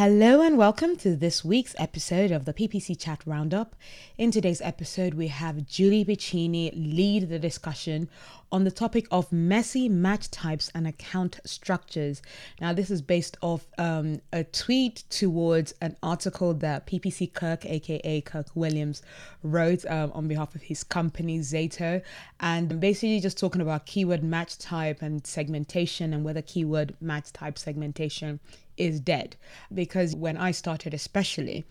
Hello and welcome to this week's episode of the PPC Chat Roundup. In today's episode, we have Julie Bacchini lead the discussion on the topic of messy match types and account structures. Now, this is based off um, a tweet towards an article that PPC Kirk, aka Kirk Williams, wrote um, on behalf of his company Zato, and basically just talking about keyword match type and segmentation and whether keyword match type segmentation is dead. Because when I started, especially,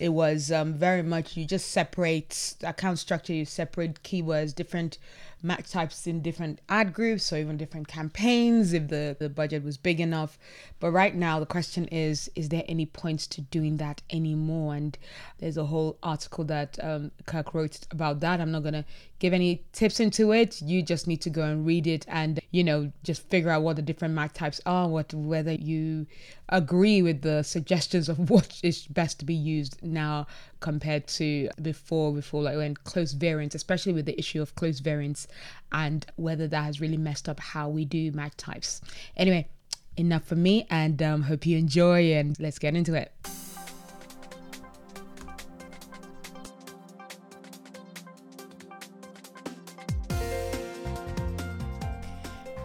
it was um, very much you just separate account structure, you separate keywords, different match types in different ad groups or even different campaigns if the, the budget was big enough. But right now, the question is is there any points to doing that anymore? And there's a whole article that um, Kirk wrote about that. I'm not going to give any tips into it. You just need to go and read it and, you know, just figure out what the different match types are, what whether you agree with the suggestions of what is best to be used now compared to before before like when close variants especially with the issue of close variants and whether that has really messed up how we do match types anyway enough for me and um, hope you enjoy and let's get into it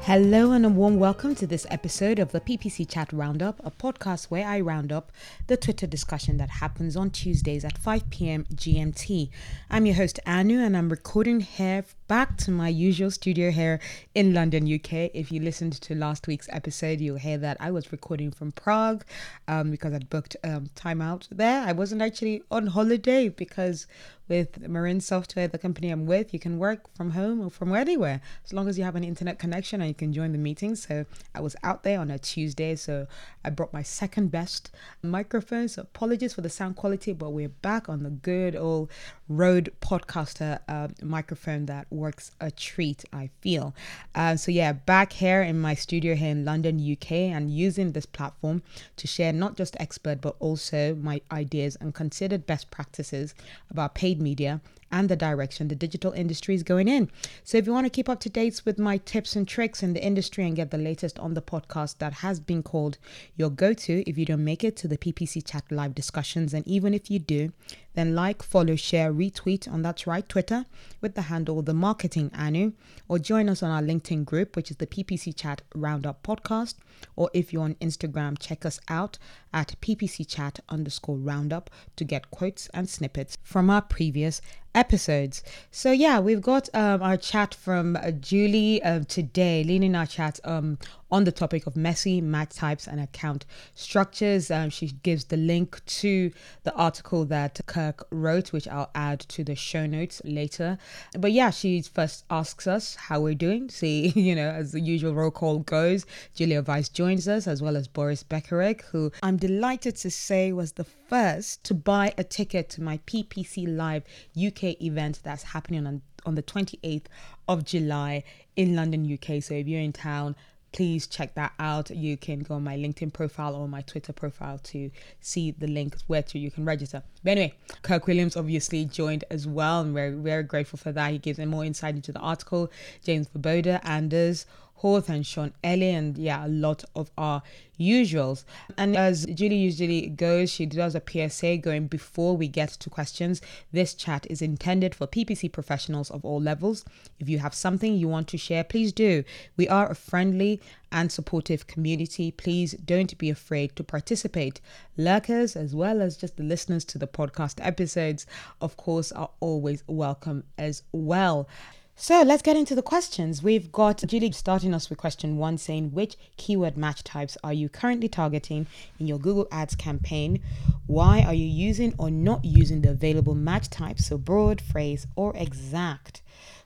Hello and a warm welcome to this episode of the PPC Chat Roundup, a podcast where I round up the Twitter discussion that happens on Tuesdays at 5 p.m. GMT. I'm your host Anu and I'm recording here back to my usual studio here in London, UK. If you listened to last week's episode, you'll hear that I was recording from Prague um, because I'd booked um, time out there. I wasn't actually on holiday because with Marin Software, the company I'm with, you can work from home or from anywhere as long as you have an internet connection and you can join the meeting. So I was out there on a Tuesday, so I brought my second best microphone. So apologies for the sound quality, but we're back on the good old Rode Podcaster uh, microphone that works a treat, I feel. Uh, so yeah, back here in my studio here in London, UK, and using this platform to share not just expert but also my ideas and considered best practices about paid media and the direction the digital industry is going in. So, if you want to keep up to date with my tips and tricks in the industry and get the latest on the podcast that has been called your go to if you don't make it to the PPC Chat live discussions, and even if you do, then like, follow, share, retweet on that's right, Twitter with the handle The Marketing Anu, or join us on our LinkedIn group, which is the PPC Chat Roundup Podcast. Or if you're on Instagram, check us out at PPC Chat underscore Roundup to get quotes and snippets from our previous episodes. So yeah, we've got um, our chat from uh, Julie uh, today, leading our chat um, on the topic of messy match types and account structures. Um, she gives the link to the article that Kirk wrote, which I'll add to the show notes later. But yeah, she first asks us how we're doing. See, you know, as the usual roll call goes, Julia Vyse joins us, as well as Boris Beceric, who I'm delighted to say was the first to buy a ticket to my PPC Live UK event that's happening on on the 28th of July in London, UK. So if you're in town, please check that out. You can go on my LinkedIn profile or my Twitter profile to see the link where to you can register. But anyway, Kirk Williams obviously joined as well, and we're very grateful for that. He gives more insight into the article. James Svoboda, Anders And Sean Ellie, and yeah, a lot of our usuals. And as Julie usually goes, she does a PSA going before we get to questions. This chat is intended for PPC professionals of all levels. If you have something you want to share, please do. We are a friendly and supportive community. Please don't be afraid to participate. Lurkers, as well as just the listeners to the podcast episodes, of course, are always welcome as well. So let's get into the questions. We've got Julie starting us with question one saying, Which keyword match types are you currently targeting in your Google Ads campaign? Why are you using or not using the available match types? So broad, phrase, or exact.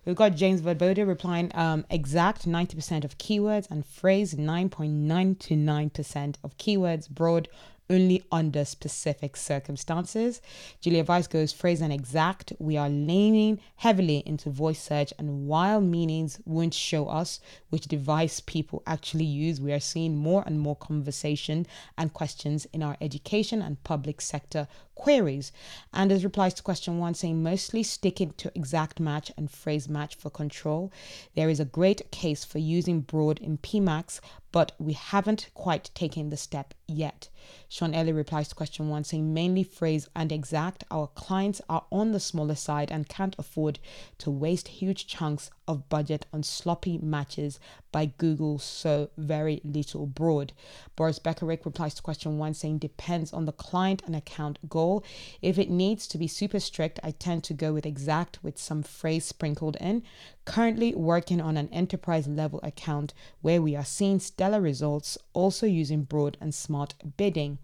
We've got James Svoboda replying um, exact 90% of keywords and phrase 9.99% of keywords, broad only under specific circumstances. Julia Vyse goes phrase and exact. We are leaning heavily into voice search, and while meanings won't show us which device people actually use, we are seeing more and more conversation and questions in our education and public sector queries. And as replies to question one, saying mostly sticking to exact match and phrase match for control. There is a great case for using broad in PMAX, but we haven't quite taken the step yet. Sean Ellie replies to question one saying mainly phrase and exact. Our clients are on the smaller side and can't afford to waste huge chunks of budget on sloppy matches by Google, so very little broad. Boris Beceric replies to question one saying depends on the client and account goal. If it needs to be super strict, I tend to go with exact with some phrase sprinkled in. Currently working on an enterprise level account where we are seeing stellar results, also using broad and smart bidding.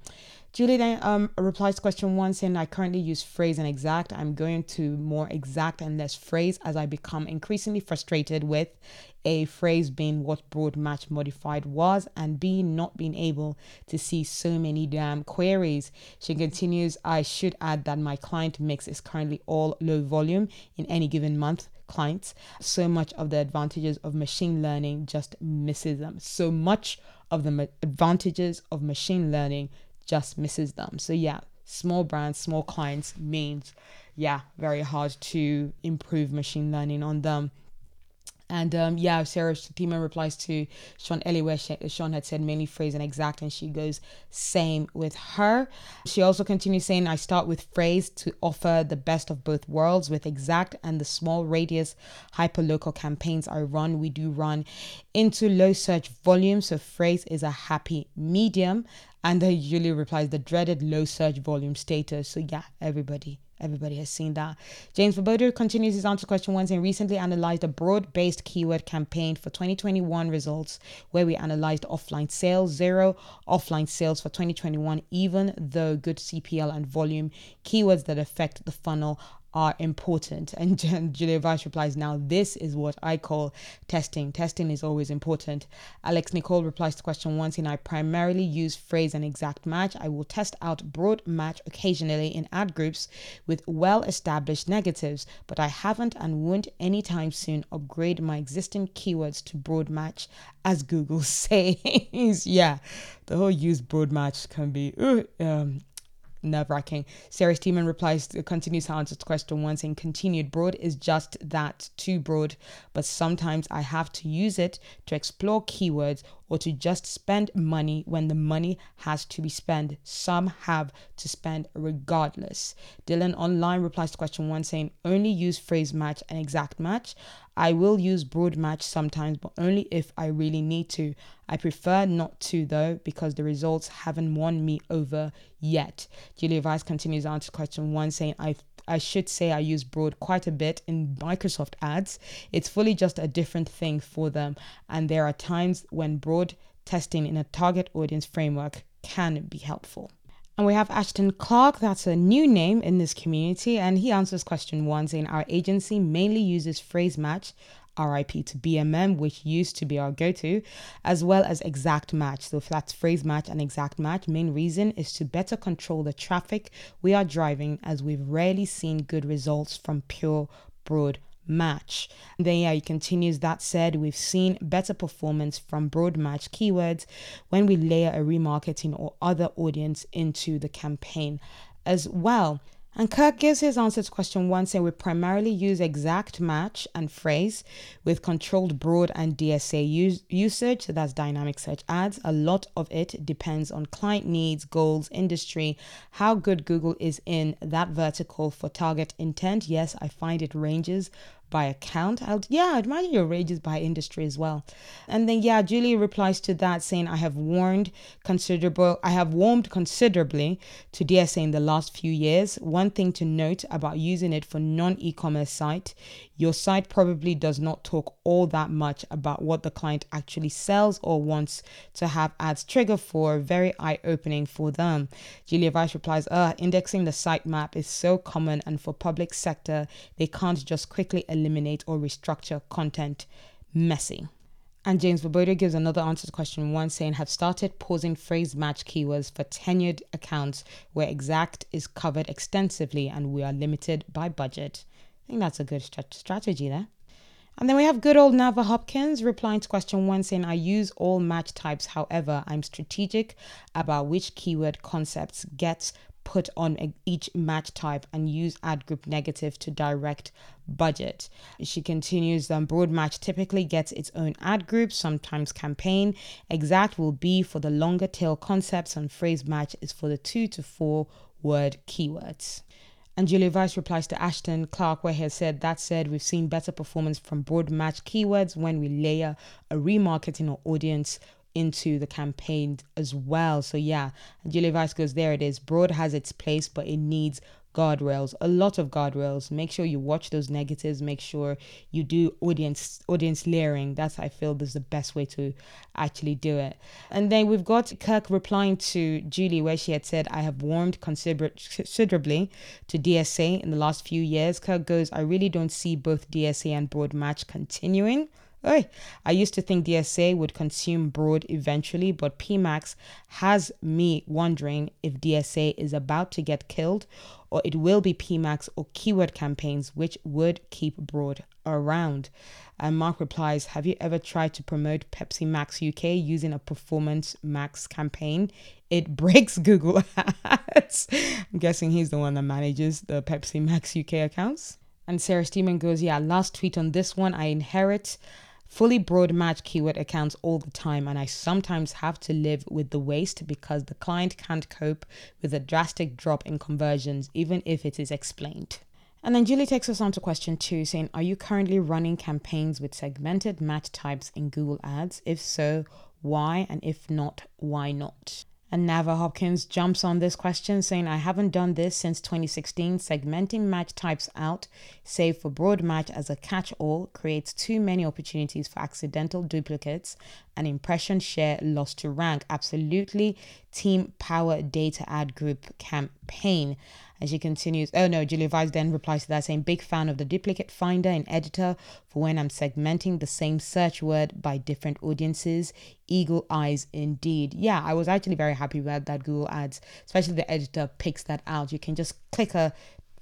Julie then um, replies to question one saying, I currently use phrase and exact. I'm going to more exact and less phrase as I become increasingly frustrated with A, phrase being what broad match modified was, and B, not being able to see so many damn queries. She continues, I should add that my client mix is currently all low volume in any given month clients. So much of the advantages of machine learning just misses them. So much of the advantages of machine learning just misses them. So yeah, small brands, small clients means yeah, very hard to improve machine learning on them. And um, yeah, Sarah Fatima replies to Sean Ellie, where she, Sean had said mainly phrase and exact, and she goes, same with her. She also continues saying, I start with phrase to offer the best of both worlds with exact and the small radius hyperlocal campaigns I run. We do run into low search volume, so phrase is a happy medium. And then Julie replies, the dreaded low search volume status. So yeah, everybody Everybody has seen that. James Svoboda continues his answer question one and recently analyzed a broad based keyword campaign for 2021 results where we analyzed offline sales, zero offline sales for 2021, even though good CPL and volume keywords that affect the funnel are important. And Julia Vyse replies, Now, this is what I call testing. Testing is always important. Alex Nicole replies to question one saying, I primarily use phrase and exact match. I will test out broad match occasionally in ad groups with well established negatives, but I haven't and won't anytime soon upgrade my existing keywords to broad match as Google says. yeah, the whole use broad match can be uh, um, nerve wracking. Sarah Stemen replies, continues to answer question one, saying, Continued broad is just that, too broad, but sometimes I have to use it to explore keywords or to just spend money when the money has to be spent. Some have to spend regardless. Dylan Online replies to question one, saying, Only use phrase match and exact match. I will use broad match sometimes, but only if I really need to. I prefer not to though, because the results haven't won me over yet. Julia Vyse continues on to question one, saying, I I should say I use broad quite a bit in Microsoft ads. It's fully just a different thing for them. And there are times when broad testing in a target audience framework can be helpful. And we have Ashton Clark, that's a new name in this community, and he answers question one saying our agency mainly uses phrase match, RIP to BMM, which used to be our go to, as well as exact match. So, that's phrase match and exact match, main reason is to better control the traffic we are driving, as we've rarely seen good results from pure broad match. Then, yeah, he continues that said, we've seen better performance from broad match keywords when we layer a remarketing or other audience into the campaign as well. And Kirk gives his answer to question one, saying we primarily use exact match and phrase with controlled broad and DSA use, usage. So that's dynamic search ads. A lot of it depends on client needs, goals, industry, how good Google is in that vertical for target intent. Yes, I find it ranges by account. I'll, yeah, I'd imagine your rages by industry as well. And then, yeah, Julie replies to that saying, I have warned considerable, I have warmed considerably to DSA in the last few years. One thing to note about using it for non e commerce site, your site probably does not talk all that much about what the client actually sells or wants to have ads trigger for. Very eye opening for them. Julia Vyse replies, uh, indexing the sitemap is so common, and for public sector, they can't just quickly eliminate or restructure content. Messy. And James Svoboda gives another answer to question one, saying, have started pausing phrase match keywords for tenured accounts where exact is covered extensively and we are limited by budget think that's a good strategy there. And then we have good old Navah Hopkins replying to question one saying, I use all match types. However, I'm strategic about which keyword concepts gets put on each match type and use ad group negative to direct budget. She continues, um, broad match typically gets its own ad group, sometimes campaign. Exact will be for the longer tail concepts, and phrase match is for the two to four word keywords. And Julia Vyse replies to Ashton Clark, where he has said, That said, we've seen better performance from broad match keywords when we layer a remarketing or audience into the campaign as well. So yeah, Julia Vyse goes, There it is. Broad has its place, but it needs guardrails a lot of guardrails. Make sure you watch those negatives. Make sure you do audience audience layering. That's i feel is the best way to actually do it. And then we've got kirk replying to julie where she had said i have warmed considerably to dsa in the last few years. Kirk goes i really don't see both dsa and broad match continuing Oy. I used to think DSA would consume Broad eventually, but PMAX has me wondering if DSA is about to get killed or it will be PMAX or keyword campaigns which would keep Broad around. And Mark replies, Have you ever tried to promote Pepsi Max UK using a Performance Max campaign? It breaks Google Ads. I'm guessing he's the one that manages the Pepsi Max UK accounts. And Sarah Stemen goes, Yeah, last tweet on this one. I inherit fully broad match keyword accounts all the time and I sometimes have to live with the waste because the client can't cope with a drastic drop in conversions even if it is explained. And then Julie takes us on to question two, saying, Are you currently running campaigns with segmented match types in Google Ads? If so, why? And if not, why not? And Navah Hopkins jumps on this question saying, I haven't done this since 2016. Segmenting match types out, save for broad match as a catch all, creates too many opportunities for accidental duplicates and impression share lost to rank. Absolutely. Team Power Data Ad Group campaign. And she continues, oh no, Julia Vyse then replies to that saying, big fan of the duplicate finder and editor for when I'm segmenting the same search word by different audiences. Eagle eyes indeed. Yeah, I was actually very happy with that Google Ads, especially the editor picks that out. You can just click a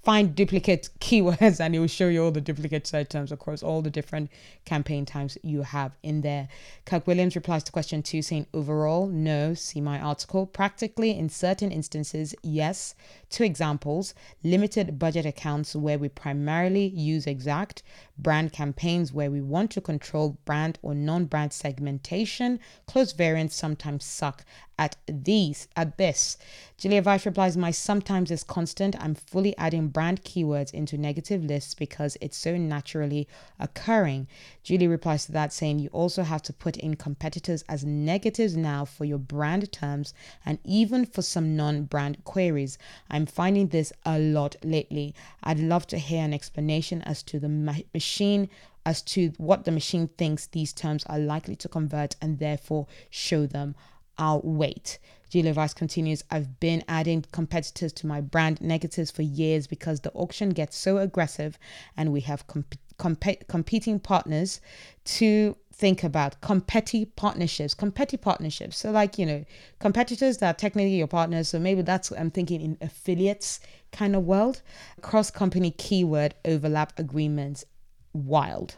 find duplicate keywords and it will show you all the duplicate search terms across all the different campaign types you have in there. Kirk Williams replies to question two saying overall, no, see my article. Practically in certain instances, yes. Two examples, limited budget accounts where we primarily use exact brand campaigns where we want to control brand or non-brand segmentation. Close variants sometimes suck at these at this. Julia Vyse replies, My sometimes is constant. I'm fully adding brand keywords into negative lists because it's so naturally occurring. Julie replies to that saying you also have to put in competitors as negatives now for your brand terms and even for some non-brand queries. I'm finding this a lot lately. I'd love to hear an explanation as to the ma- machine as to what the machine thinks these terms are likely to convert and therefore show them I'll wait. Julia Vyse continues, I've been adding competitors to my brand negatives for years because the auction gets so aggressive and we have comp- comp- competing partners to think about competi partnerships competi partnerships. So like you know competitors that are technically your partners so maybe that's what i'm thinking in affiliates kind of world. Cross company keyword overlap agreements wild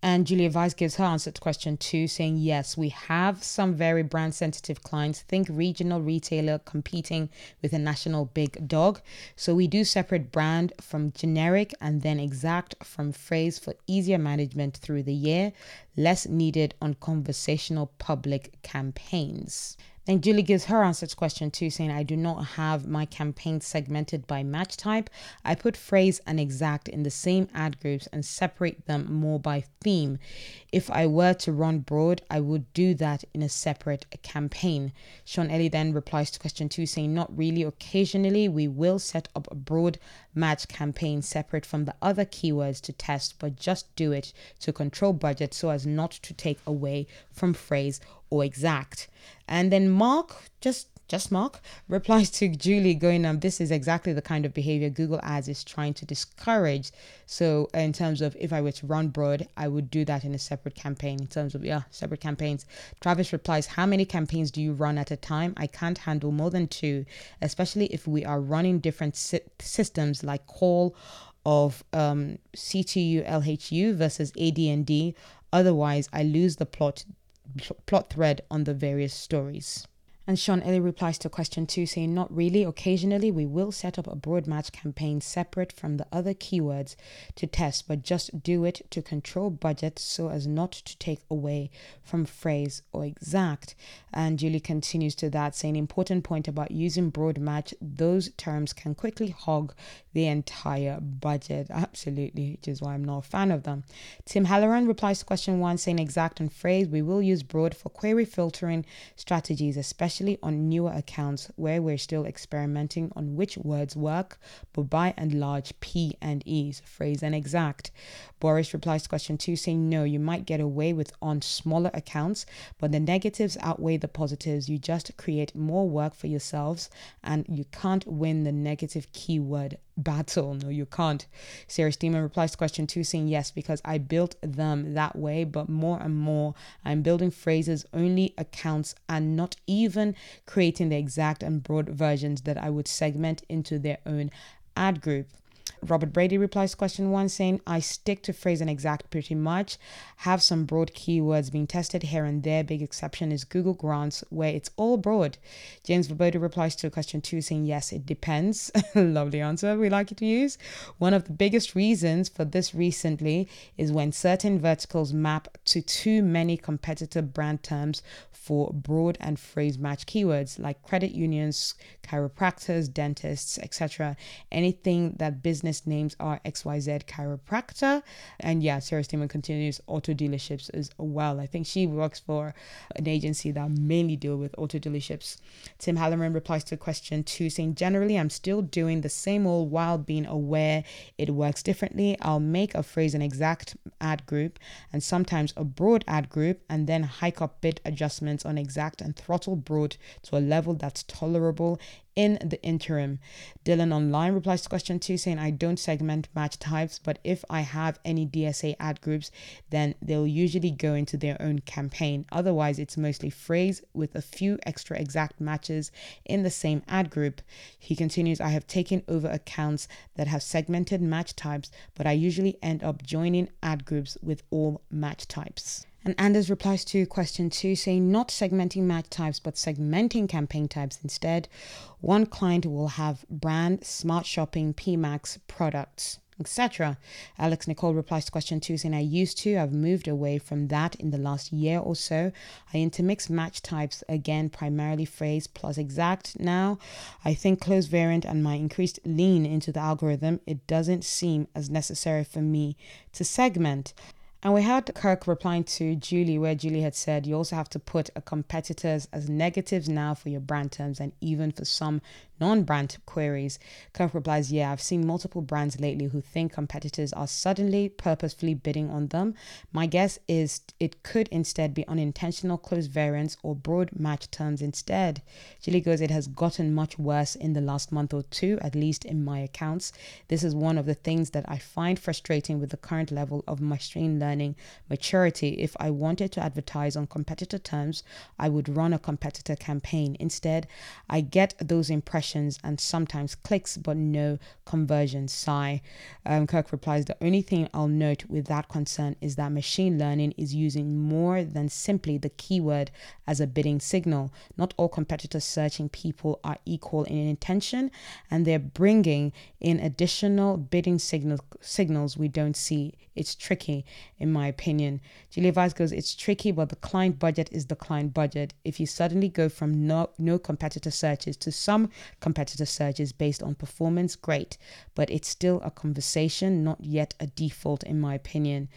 and Julia Vyse gives her answer to question two, saying, Yes, we have some very brand sensitive clients. Think regional retailer competing with a national big dog. So we do separate brand from generic and then exact from phrase for easier management through the year, less needed on conversational public campaigns. Then Julie gives her answer to question two, saying, I do not have my campaign segmented by match type. I put phrase and exact in the same ad groups and separate them more by theme. If I were to run broad, I would do that in a separate campaign. Sean Ellie then replies to question two, saying, Not really. Occasionally, we will set up a broad match campaign separate from the other keywords to test, but just do it to control budget so as not to take away from phrase or exact. And then Mark, just just Mark, replies to Julie going, um, this is exactly the kind of behavior Google Ads is trying to discourage. So in terms of if I were to run broad, I would do that in a separate campaign in terms of, yeah, separate campaigns. Travis replies, how many campaigns do you run at a time? I can't handle more than two, especially if we are running different si- systems like call of um, Cthulhu versus AD&D. Otherwise, I lose the plot plot thread on the various stories. And Sean Ellie replies to question two, saying, Not really. Occasionally, we will set up a broad match campaign separate from the other keywords to test, but just do it to control budget so as not to take away from phrase or exact. And Julie continues to that, saying, Important point about using broad match, those terms can quickly hog the entire budget. Absolutely, which is why I'm not a fan of them. Tim Halloran replies to question one, saying, Exact and phrase, we will use broad for query filtering strategies, especially especially on newer accounts where we're still experimenting on which words work, but by and large, P and E's, phrase and exact. Boris replies to question two, saying, No, you might get away with on smaller accounts, but the negatives outweigh the positives. You just create more work for yourselves, and you can't win the negative keyword battle. No, you can't. Sarah Stemen replies to question two, saying yes, because I built them that way, but more and more I'm building phrases only accounts and not even creating the exact and broad versions that I would segment into their own ad group. Robert Brady replies to question one saying, I stick to phrase and exact pretty much. Have some broad keywords being tested here and there. Big exception is Google Grants, where it's all broad. James Svoboda replies to question two saying, Yes, it depends. Lovely answer we like it to use. One of the biggest reasons for this recently is when certain verticals map to too many competitor brand terms for broad and phrase match keywords like credit unions, chiropractors, dentists, etc. Anything that business names are XYZ chiropractor. And yeah, Sarah Stemen continues auto dealerships as well. I think she works for an agency that mainly deal with auto dealerships. Tim Halloran replies to question two, saying, Generally, I'm still doing the same old while being aware it works differently. I'll make a phrase an exact ad group and sometimes a broad ad group and then hike up bid adjustments on exact and throttle broad to a level that's tolerable in the interim. Dylan Online replies to question two saying, I don't segment match types, but if I have any DSA ad groups, then they'll usually go into their own campaign. Otherwise, it's mostly phrase with a few extra exact matches in the same ad group. He continues, I have taken over accounts that have segmented match types, but I usually end up joining ad groups with all match types. And Anders replies to question two, saying not segmenting match types, but segmenting campaign types instead. One client will have brand, smart shopping, PMAX products etc. Alex Nicole replies to question two saying, I used to, I've moved away from that in the last year or so. I intermix match types again, primarily phrase plus exact. Now, I think close variant and my increased lean into the algorithm, it doesn't seem as necessary for me to segment. And we had Kirk replying to Julie, where Julie had said you also have to put a competitors as negatives now for your brand terms and even for some non brand queries. Kirk replies, Yeah, I've seen multiple brands lately who think competitors are suddenly purposefully bidding on them. My guess is it could instead be unintentional close variants or broad match terms instead. Julie goes, It has gotten much worse in the last month or two, at least in my accounts. This is one of the things that I find frustrating with the current level of machine learning maturity. If I wanted to advertise on competitor terms, I would run a competitor campaign. Instead, I get those impressions and sometimes clicks, but no conversions. Sigh. Um, Kirk replies The only thing I'll note with that concern is that machine learning is using more than simply the keyword as a bidding signal. Not all competitor searching people are equal in intention, and they're bringing in additional bidding signal, signals we don't see. It's tricky, in my opinion. Julia Vyse goes, It's tricky, but the client budget is the client budget. If you suddenly go from no, no competitor searches to some competitor searches based on performance, great, but it's still a conversation, not yet a default, in my opinion.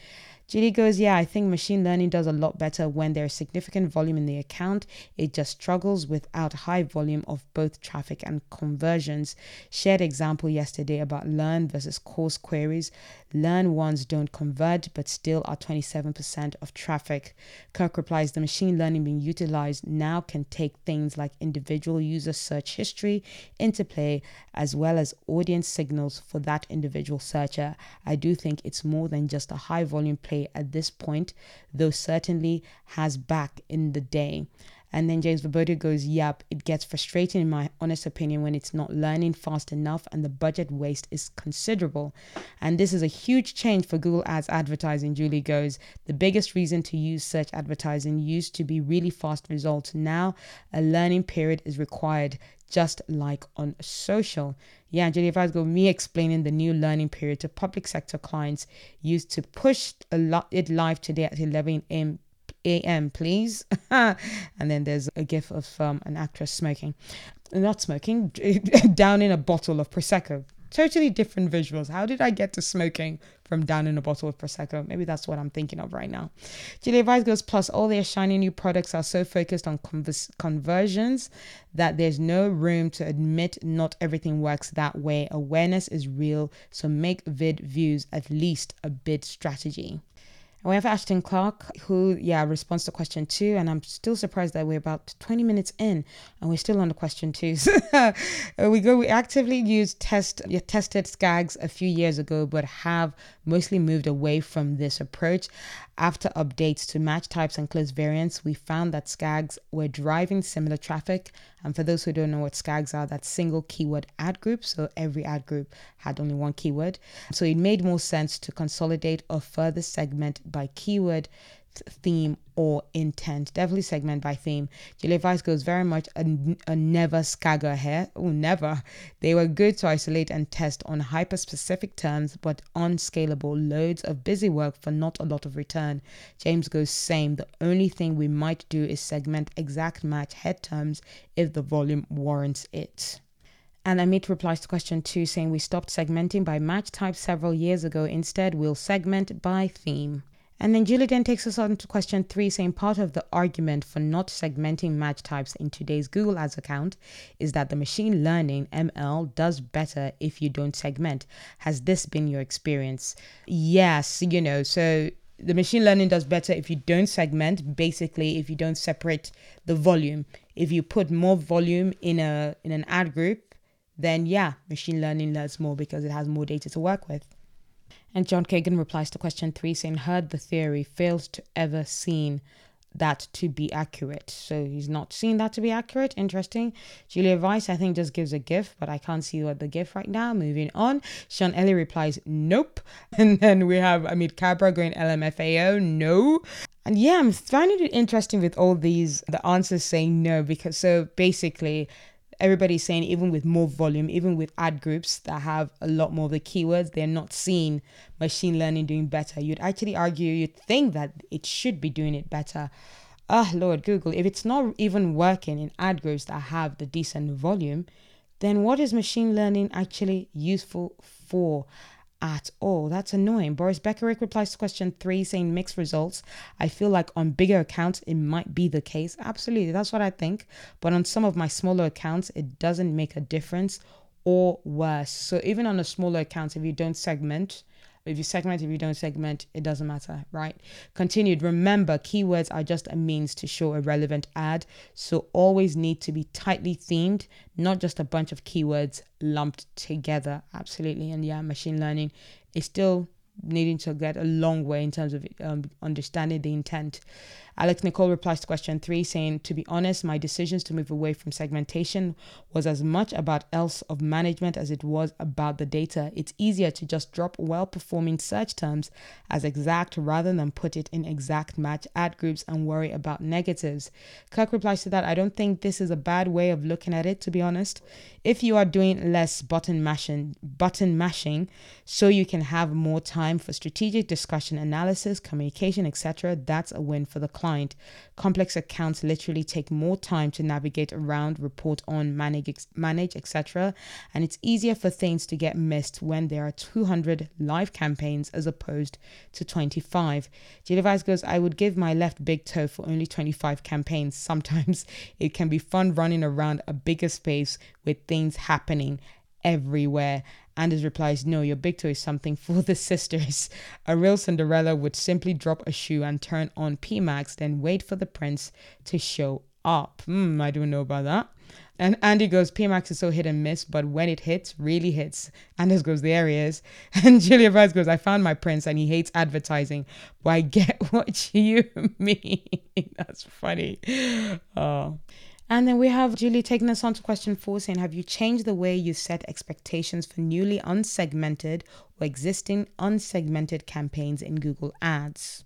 Julie goes, Yeah, I think machine learning does a lot better when there's significant volume in the account. It just struggles without high volume of both traffic and conversions. Shared example yesterday about learn versus course queries. Learn ones don't convert, but still are 27% of traffic. Kirk replies, The machine learning being utilized now can take things like individual user search history into play, as well as audience signals for that individual searcher. I do think it's more than just a high volume play at this point, though certainly has back in the day. And then James Svoboda goes, Yep, it gets frustrating in my honest opinion when it's not learning fast enough and the budget waste is considerable. And this is a huge change for Google Ads advertising. Julie goes, The biggest reason to use search advertising used to be really fast results. Now a learning period is required just like on social. Yeah, Julia Vyse go me explaining the new learning period to public sector clients used to push a lot it live today at 11 a.m a.m., please. and then there's a gif of um, an actress smoking, not smoking, down in a bottle of Prosecco. Totally different visuals. How did I get to smoking from down in a bottle of Prosecco? Maybe that's what I'm thinking of right now. Julia Vyse goes, plus all their shiny new products are so focused on convers- conversions that there's no room to admit not everything works that way. Awareness is real, so make vid views at least a bid strategy. And we have Ashton Clark, who, yeah, responds to question two. And I'm still surprised that we're about 20 minutes in and we're still on the question two. So we go, we actively used test, tested SKAGs a few years ago, but have mostly moved away from this approach. After updates to match types and close variants, we found that SKAGs were driving similar traffic. And for those who don't know what SKAGs are, that's single keyword ad group. So every ad group had only one keyword. So it made more sense to consolidate or further segment by keyword theme or intent. Definitely segment by theme. Julia Vyse goes very much a, a never skagger here. Oh, never. They were good to isolate and test on hyper specific terms, but unscalable. Loads of busy work for not a lot of return. James goes same. The only thing we might do is segment exact match head terms if the volume warrants it. And Amit replies to question two, saying we stopped segmenting by match type several years ago. Instead, we'll segment by theme. And then Julie then takes us on to question three, saying part of the argument for not segmenting match types in today's Google Ads account is that the machine learning ML does better if you don't segment. Has this been your experience? Yes, you know, so the machine learning does better if you don't segment basically if you don't separate the volume if you put more volume in a in an ad group then yeah machine learning learns more because it has more data to work with and John Kagan replies to question three, saying, Heard the theory, fails to ever seen that to be accurate. So he's not seen that to be accurate. Interesting. Julia Vyse, I think, just gives a GIF, but I can't see what the GIF right now. Moving on. Sean Ellie replies, Nope. And then we have Amit Cabra going LMFAO, no. And yeah, I'm finding it interesting with all these, the answers saying no, because so basically, everybody's saying even with more volume, even with ad groups that have a lot more of the keywords, they're not seeing machine learning doing better. You'd actually argue, you'd think that it should be doing it better. Ah, oh, Lord, Google, if it's not even working in ad groups that have the decent volume, then what is machine learning actually useful for? At all. That's annoying. Boris Beceric replies to question three saying mixed results. I feel like on bigger accounts, it might be the case. Absolutely. That's what I think. But on some of my smaller accounts, it doesn't make a difference or worse. So even on a smaller account, if you don't segment, if you segment, if you don't segment, it doesn't matter, right? Continued. Remember, keywords are just a means to show a relevant ad. So always need to be tightly themed, not just a bunch of keywords lumped together. Absolutely. And yeah, machine learning is still needing to get a long way in terms of um, understanding the intent. Alex Nicole replies to question three, saying, To be honest, my decisions to move away from segmentation was as much about else of management as it was about the data. It's easier to just drop well performing search terms as exact rather than put it in exact match ad groups and worry about negatives. Kirk replies to that, I don't think this is a bad way of looking at it, to be honest. If you are doing less button mashing, button mashing, so you can have more time for strategic discussion, analysis, communication, etc., that's a win for the client client. Complex accounts literally take more time to navigate around, report on, manage, manage, etc. And it's easier for things to get missed when there are 200 live campaigns as opposed to 25. G-Device goes, I would give my left big toe for only 25 campaigns. Sometimes it can be fun running around a bigger space with things happening everywhere. Anders replies, No, your big toe is something for the sisters. A real Cinderella would simply drop a shoe and turn on PMax, then wait for the prince to show up. Hmm, I don't know about that. And Andy goes, PMAX is so hit and miss, but when it hits, really hits. Anders goes, there he is. And Julia Vyse goes, I found my prince and he hates advertising, but I get what you mean. That's funny. Oh. And then we have Julie taking us on to question four saying, Have you changed the way you set expectations for newly unsegmented or existing unsegmented campaigns in Google Ads?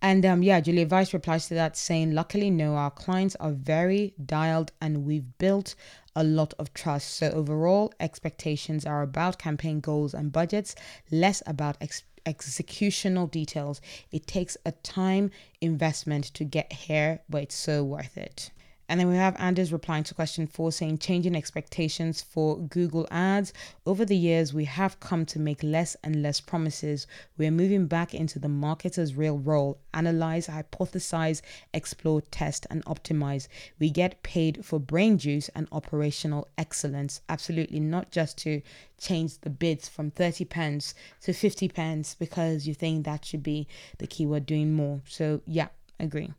And um, yeah, Julia Vyse replies to that saying, Luckily, no, our clients are very dialed and we've built a lot of trust. So, overall, expectations are about campaign goals and budgets, less about ex- executional details. It takes a time investment to get here, but it's so worth it. And then we have Anders replying to question four saying, changing expectations for Google Ads. Over the years, we have come to make less and less promises. We're moving back into the marketer's real role analyze, hypothesize, explore, test, and optimize. We get paid for brain juice and operational excellence. Absolutely, not just to change the bids from 30 pence to 50 pence because you think that should be the keyword doing more. So, yeah, agree.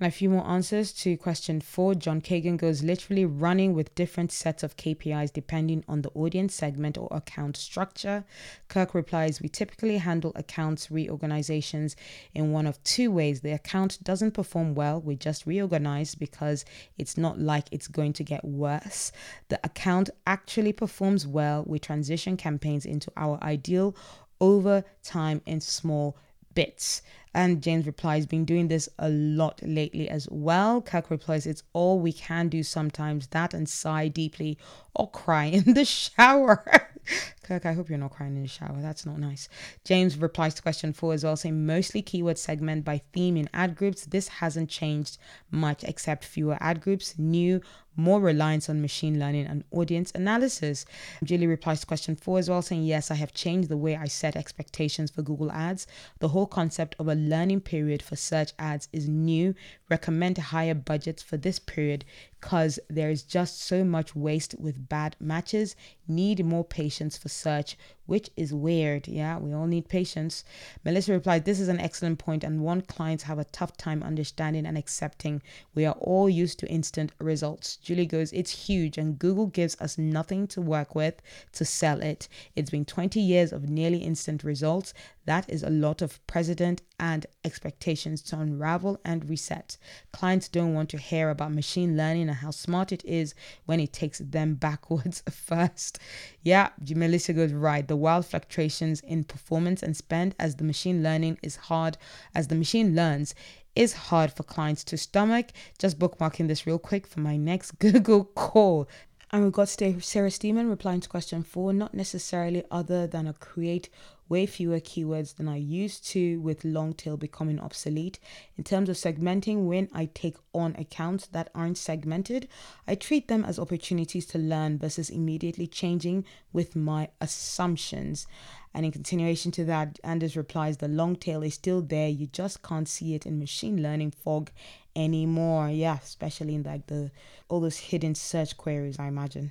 And a few more answers to question four. John Kagan goes literally running with different sets of KPIs depending on the audience segment or account structure. Kirk replies, We typically handle accounts reorganizations in one of two ways. The account doesn't perform well, we just reorganize because it's not like it's going to get worse. The account actually performs well, we transition campaigns into our ideal over time in small bits. And James replies, been doing this a lot lately as well. Kirk replies, it's all we can do sometimes, that and sigh deeply or cry in the shower. Kirk, I hope you're not crying in the shower. That's not nice. James replies to question four as well, saying mostly keyword segment by theme in ad groups. This hasn't changed much except fewer ad groups, new more reliance on machine learning and audience analysis. Julie replies to question four as well, saying, Yes, I have changed the way I set expectations for Google Ads. The whole concept of a learning period for search ads is new. Recommend higher budgets for this period because there is just so much waste with bad matches. Need more patience for search, which is weird. Yeah, we all need patience. Melissa replied, This is an excellent point, and one clients have a tough time understanding and accepting. We are all used to instant results. Julie goes, It's huge, and Google gives us nothing to work with to sell it. It's been 20 years of nearly instant results. That is a lot of precedent and expectations to unravel and reset. Clients don't want to hear about machine learning and how smart it is when it takes them backwards first. Yeah, Melissa goes right. The wild fluctuations in performance and spend as the machine learning is hard, as the machine learns, is hard for clients to stomach. Just bookmarking this real quick for my next Google call. And we've got Sarah Stemen replying to question four, not necessarily other than a create way fewer keywords than I used to, with long tail becoming obsolete. In terms of segmenting, when I take on accounts that aren't segmented, I treat them as opportunities to learn versus immediately changing with my assumptions. And in continuation to that, Anders replies, the long tail is still there. You just can't see it in machine learning fog anymore. Yeah, especially in like the all those hidden search queries, I imagine.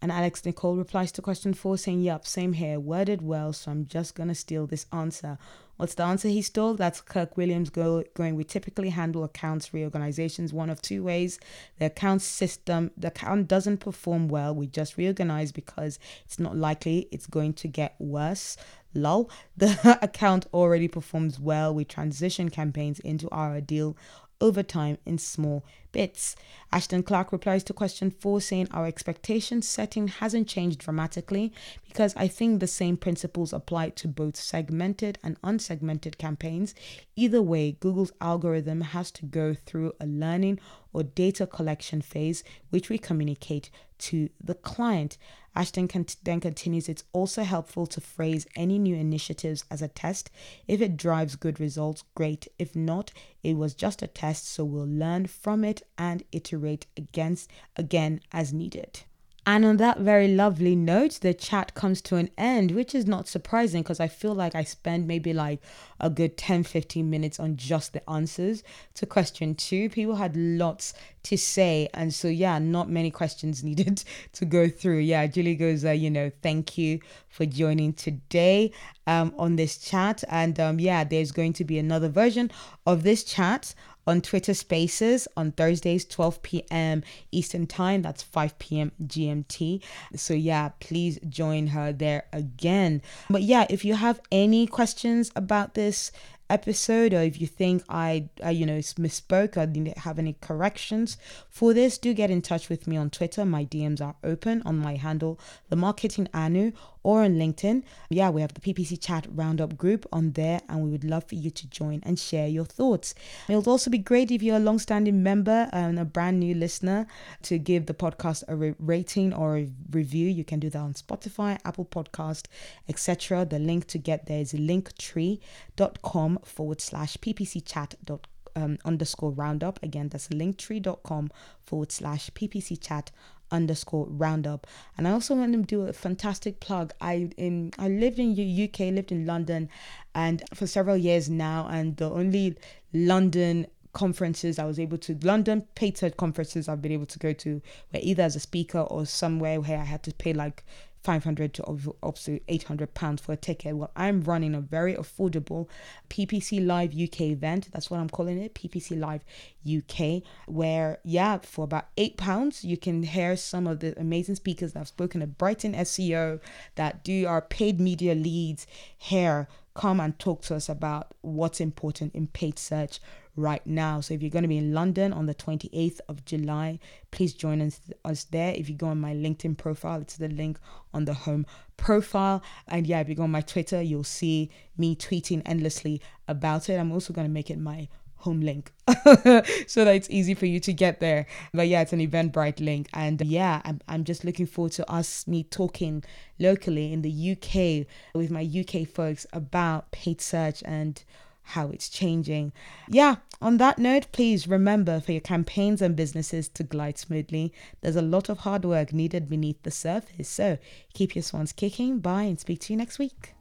And Alex Nicole replies to question four saying, Yup, same here, worded well, so I'm just gonna steal this answer. What's the answer he stole? That's Kirk Williams go, going. We typically handle accounts reorganizations one of two ways. The account system, the account doesn't perform well. We just reorganize because it's not likely it's going to get worse. Lol. The account already performs well. We transition campaigns into our ideal over time in small bits. Ashton Clark replies to question four saying our expectation setting hasn't changed dramatically because I think the same principles apply to both segmented and unsegmented campaigns. Either way, Google's algorithm has to go through a learning or data collection phase, which we communicate to the client. Ashton can then continues, it's also helpful to phrase any new initiatives as a test. If it drives good results, great. If not, it was just a test, so we'll learn from it and iterate against again as needed. And on that very lovely note, the chat comes to an end, which is not surprising because I feel like I spend maybe like a good 10 15 minutes on just the answers to question two. People had lots to say. And so, yeah, not many questions needed to go through. Yeah, Julie goes, uh, you know, thank you for joining today um, on this chat. And um, yeah, there's going to be another version of this chat on Twitter Spaces on Thursdays, 12 p.m. Eastern Time. That's 5 p.m. GMT. So, yeah, please join her there again. But yeah, if you have any questions about this episode or if you think I, I you know misspoke or didn't have any corrections for this do get in touch with me on Twitter my DMs are open on my handle the marketing anu or on LinkedIn. Yeah we have the PPC chat roundup group on there and we would love for you to join and share your thoughts. It would also be great if you're a long-standing member and a brand new listener to give the podcast a re- rating or a review. You can do that on Spotify Apple Podcast etc the link to get there is linktree.com forward slash ppc chat um, underscore roundup. Again, that's linktree.com forward slash ppc chat underscore roundup. And I also want to do a fantastic plug. I in I lived in UK, lived in London, and for several years now, and the only London conferences I was able to London paid conferences I've been able to go to where either as a speaker or somewhere where I had to pay like 500 to to 800 pounds for a ticket. Well, I'm running a very affordable PPC Live UK event. That's what I'm calling it, PPC Live UK, where, yeah, for about eight pounds, you can hear some of the amazing speakers that have spoken at Brighton SEO that do our paid media leads here come and talk to us about what's important in paid search right now. So if you're going to be in London on the 28th of July, please join us, us there. If you go on my LinkedIn profile, it's the link on the home profile. And yeah, if you go on my Twitter, you'll see me tweeting endlessly about it. I'm also going to make it my home link so that it's easy for you to get there but yeah it's an eventbrite link and yeah I'm, I'm just looking forward to us me talking locally in the uk with my uk folks about paid search and how it's changing. Yeah, on that note, please remember for your campaigns and businesses to glide smoothly, there's a lot of hard work needed beneath the surface. So keep your swans kicking. Bye and speak to you next week.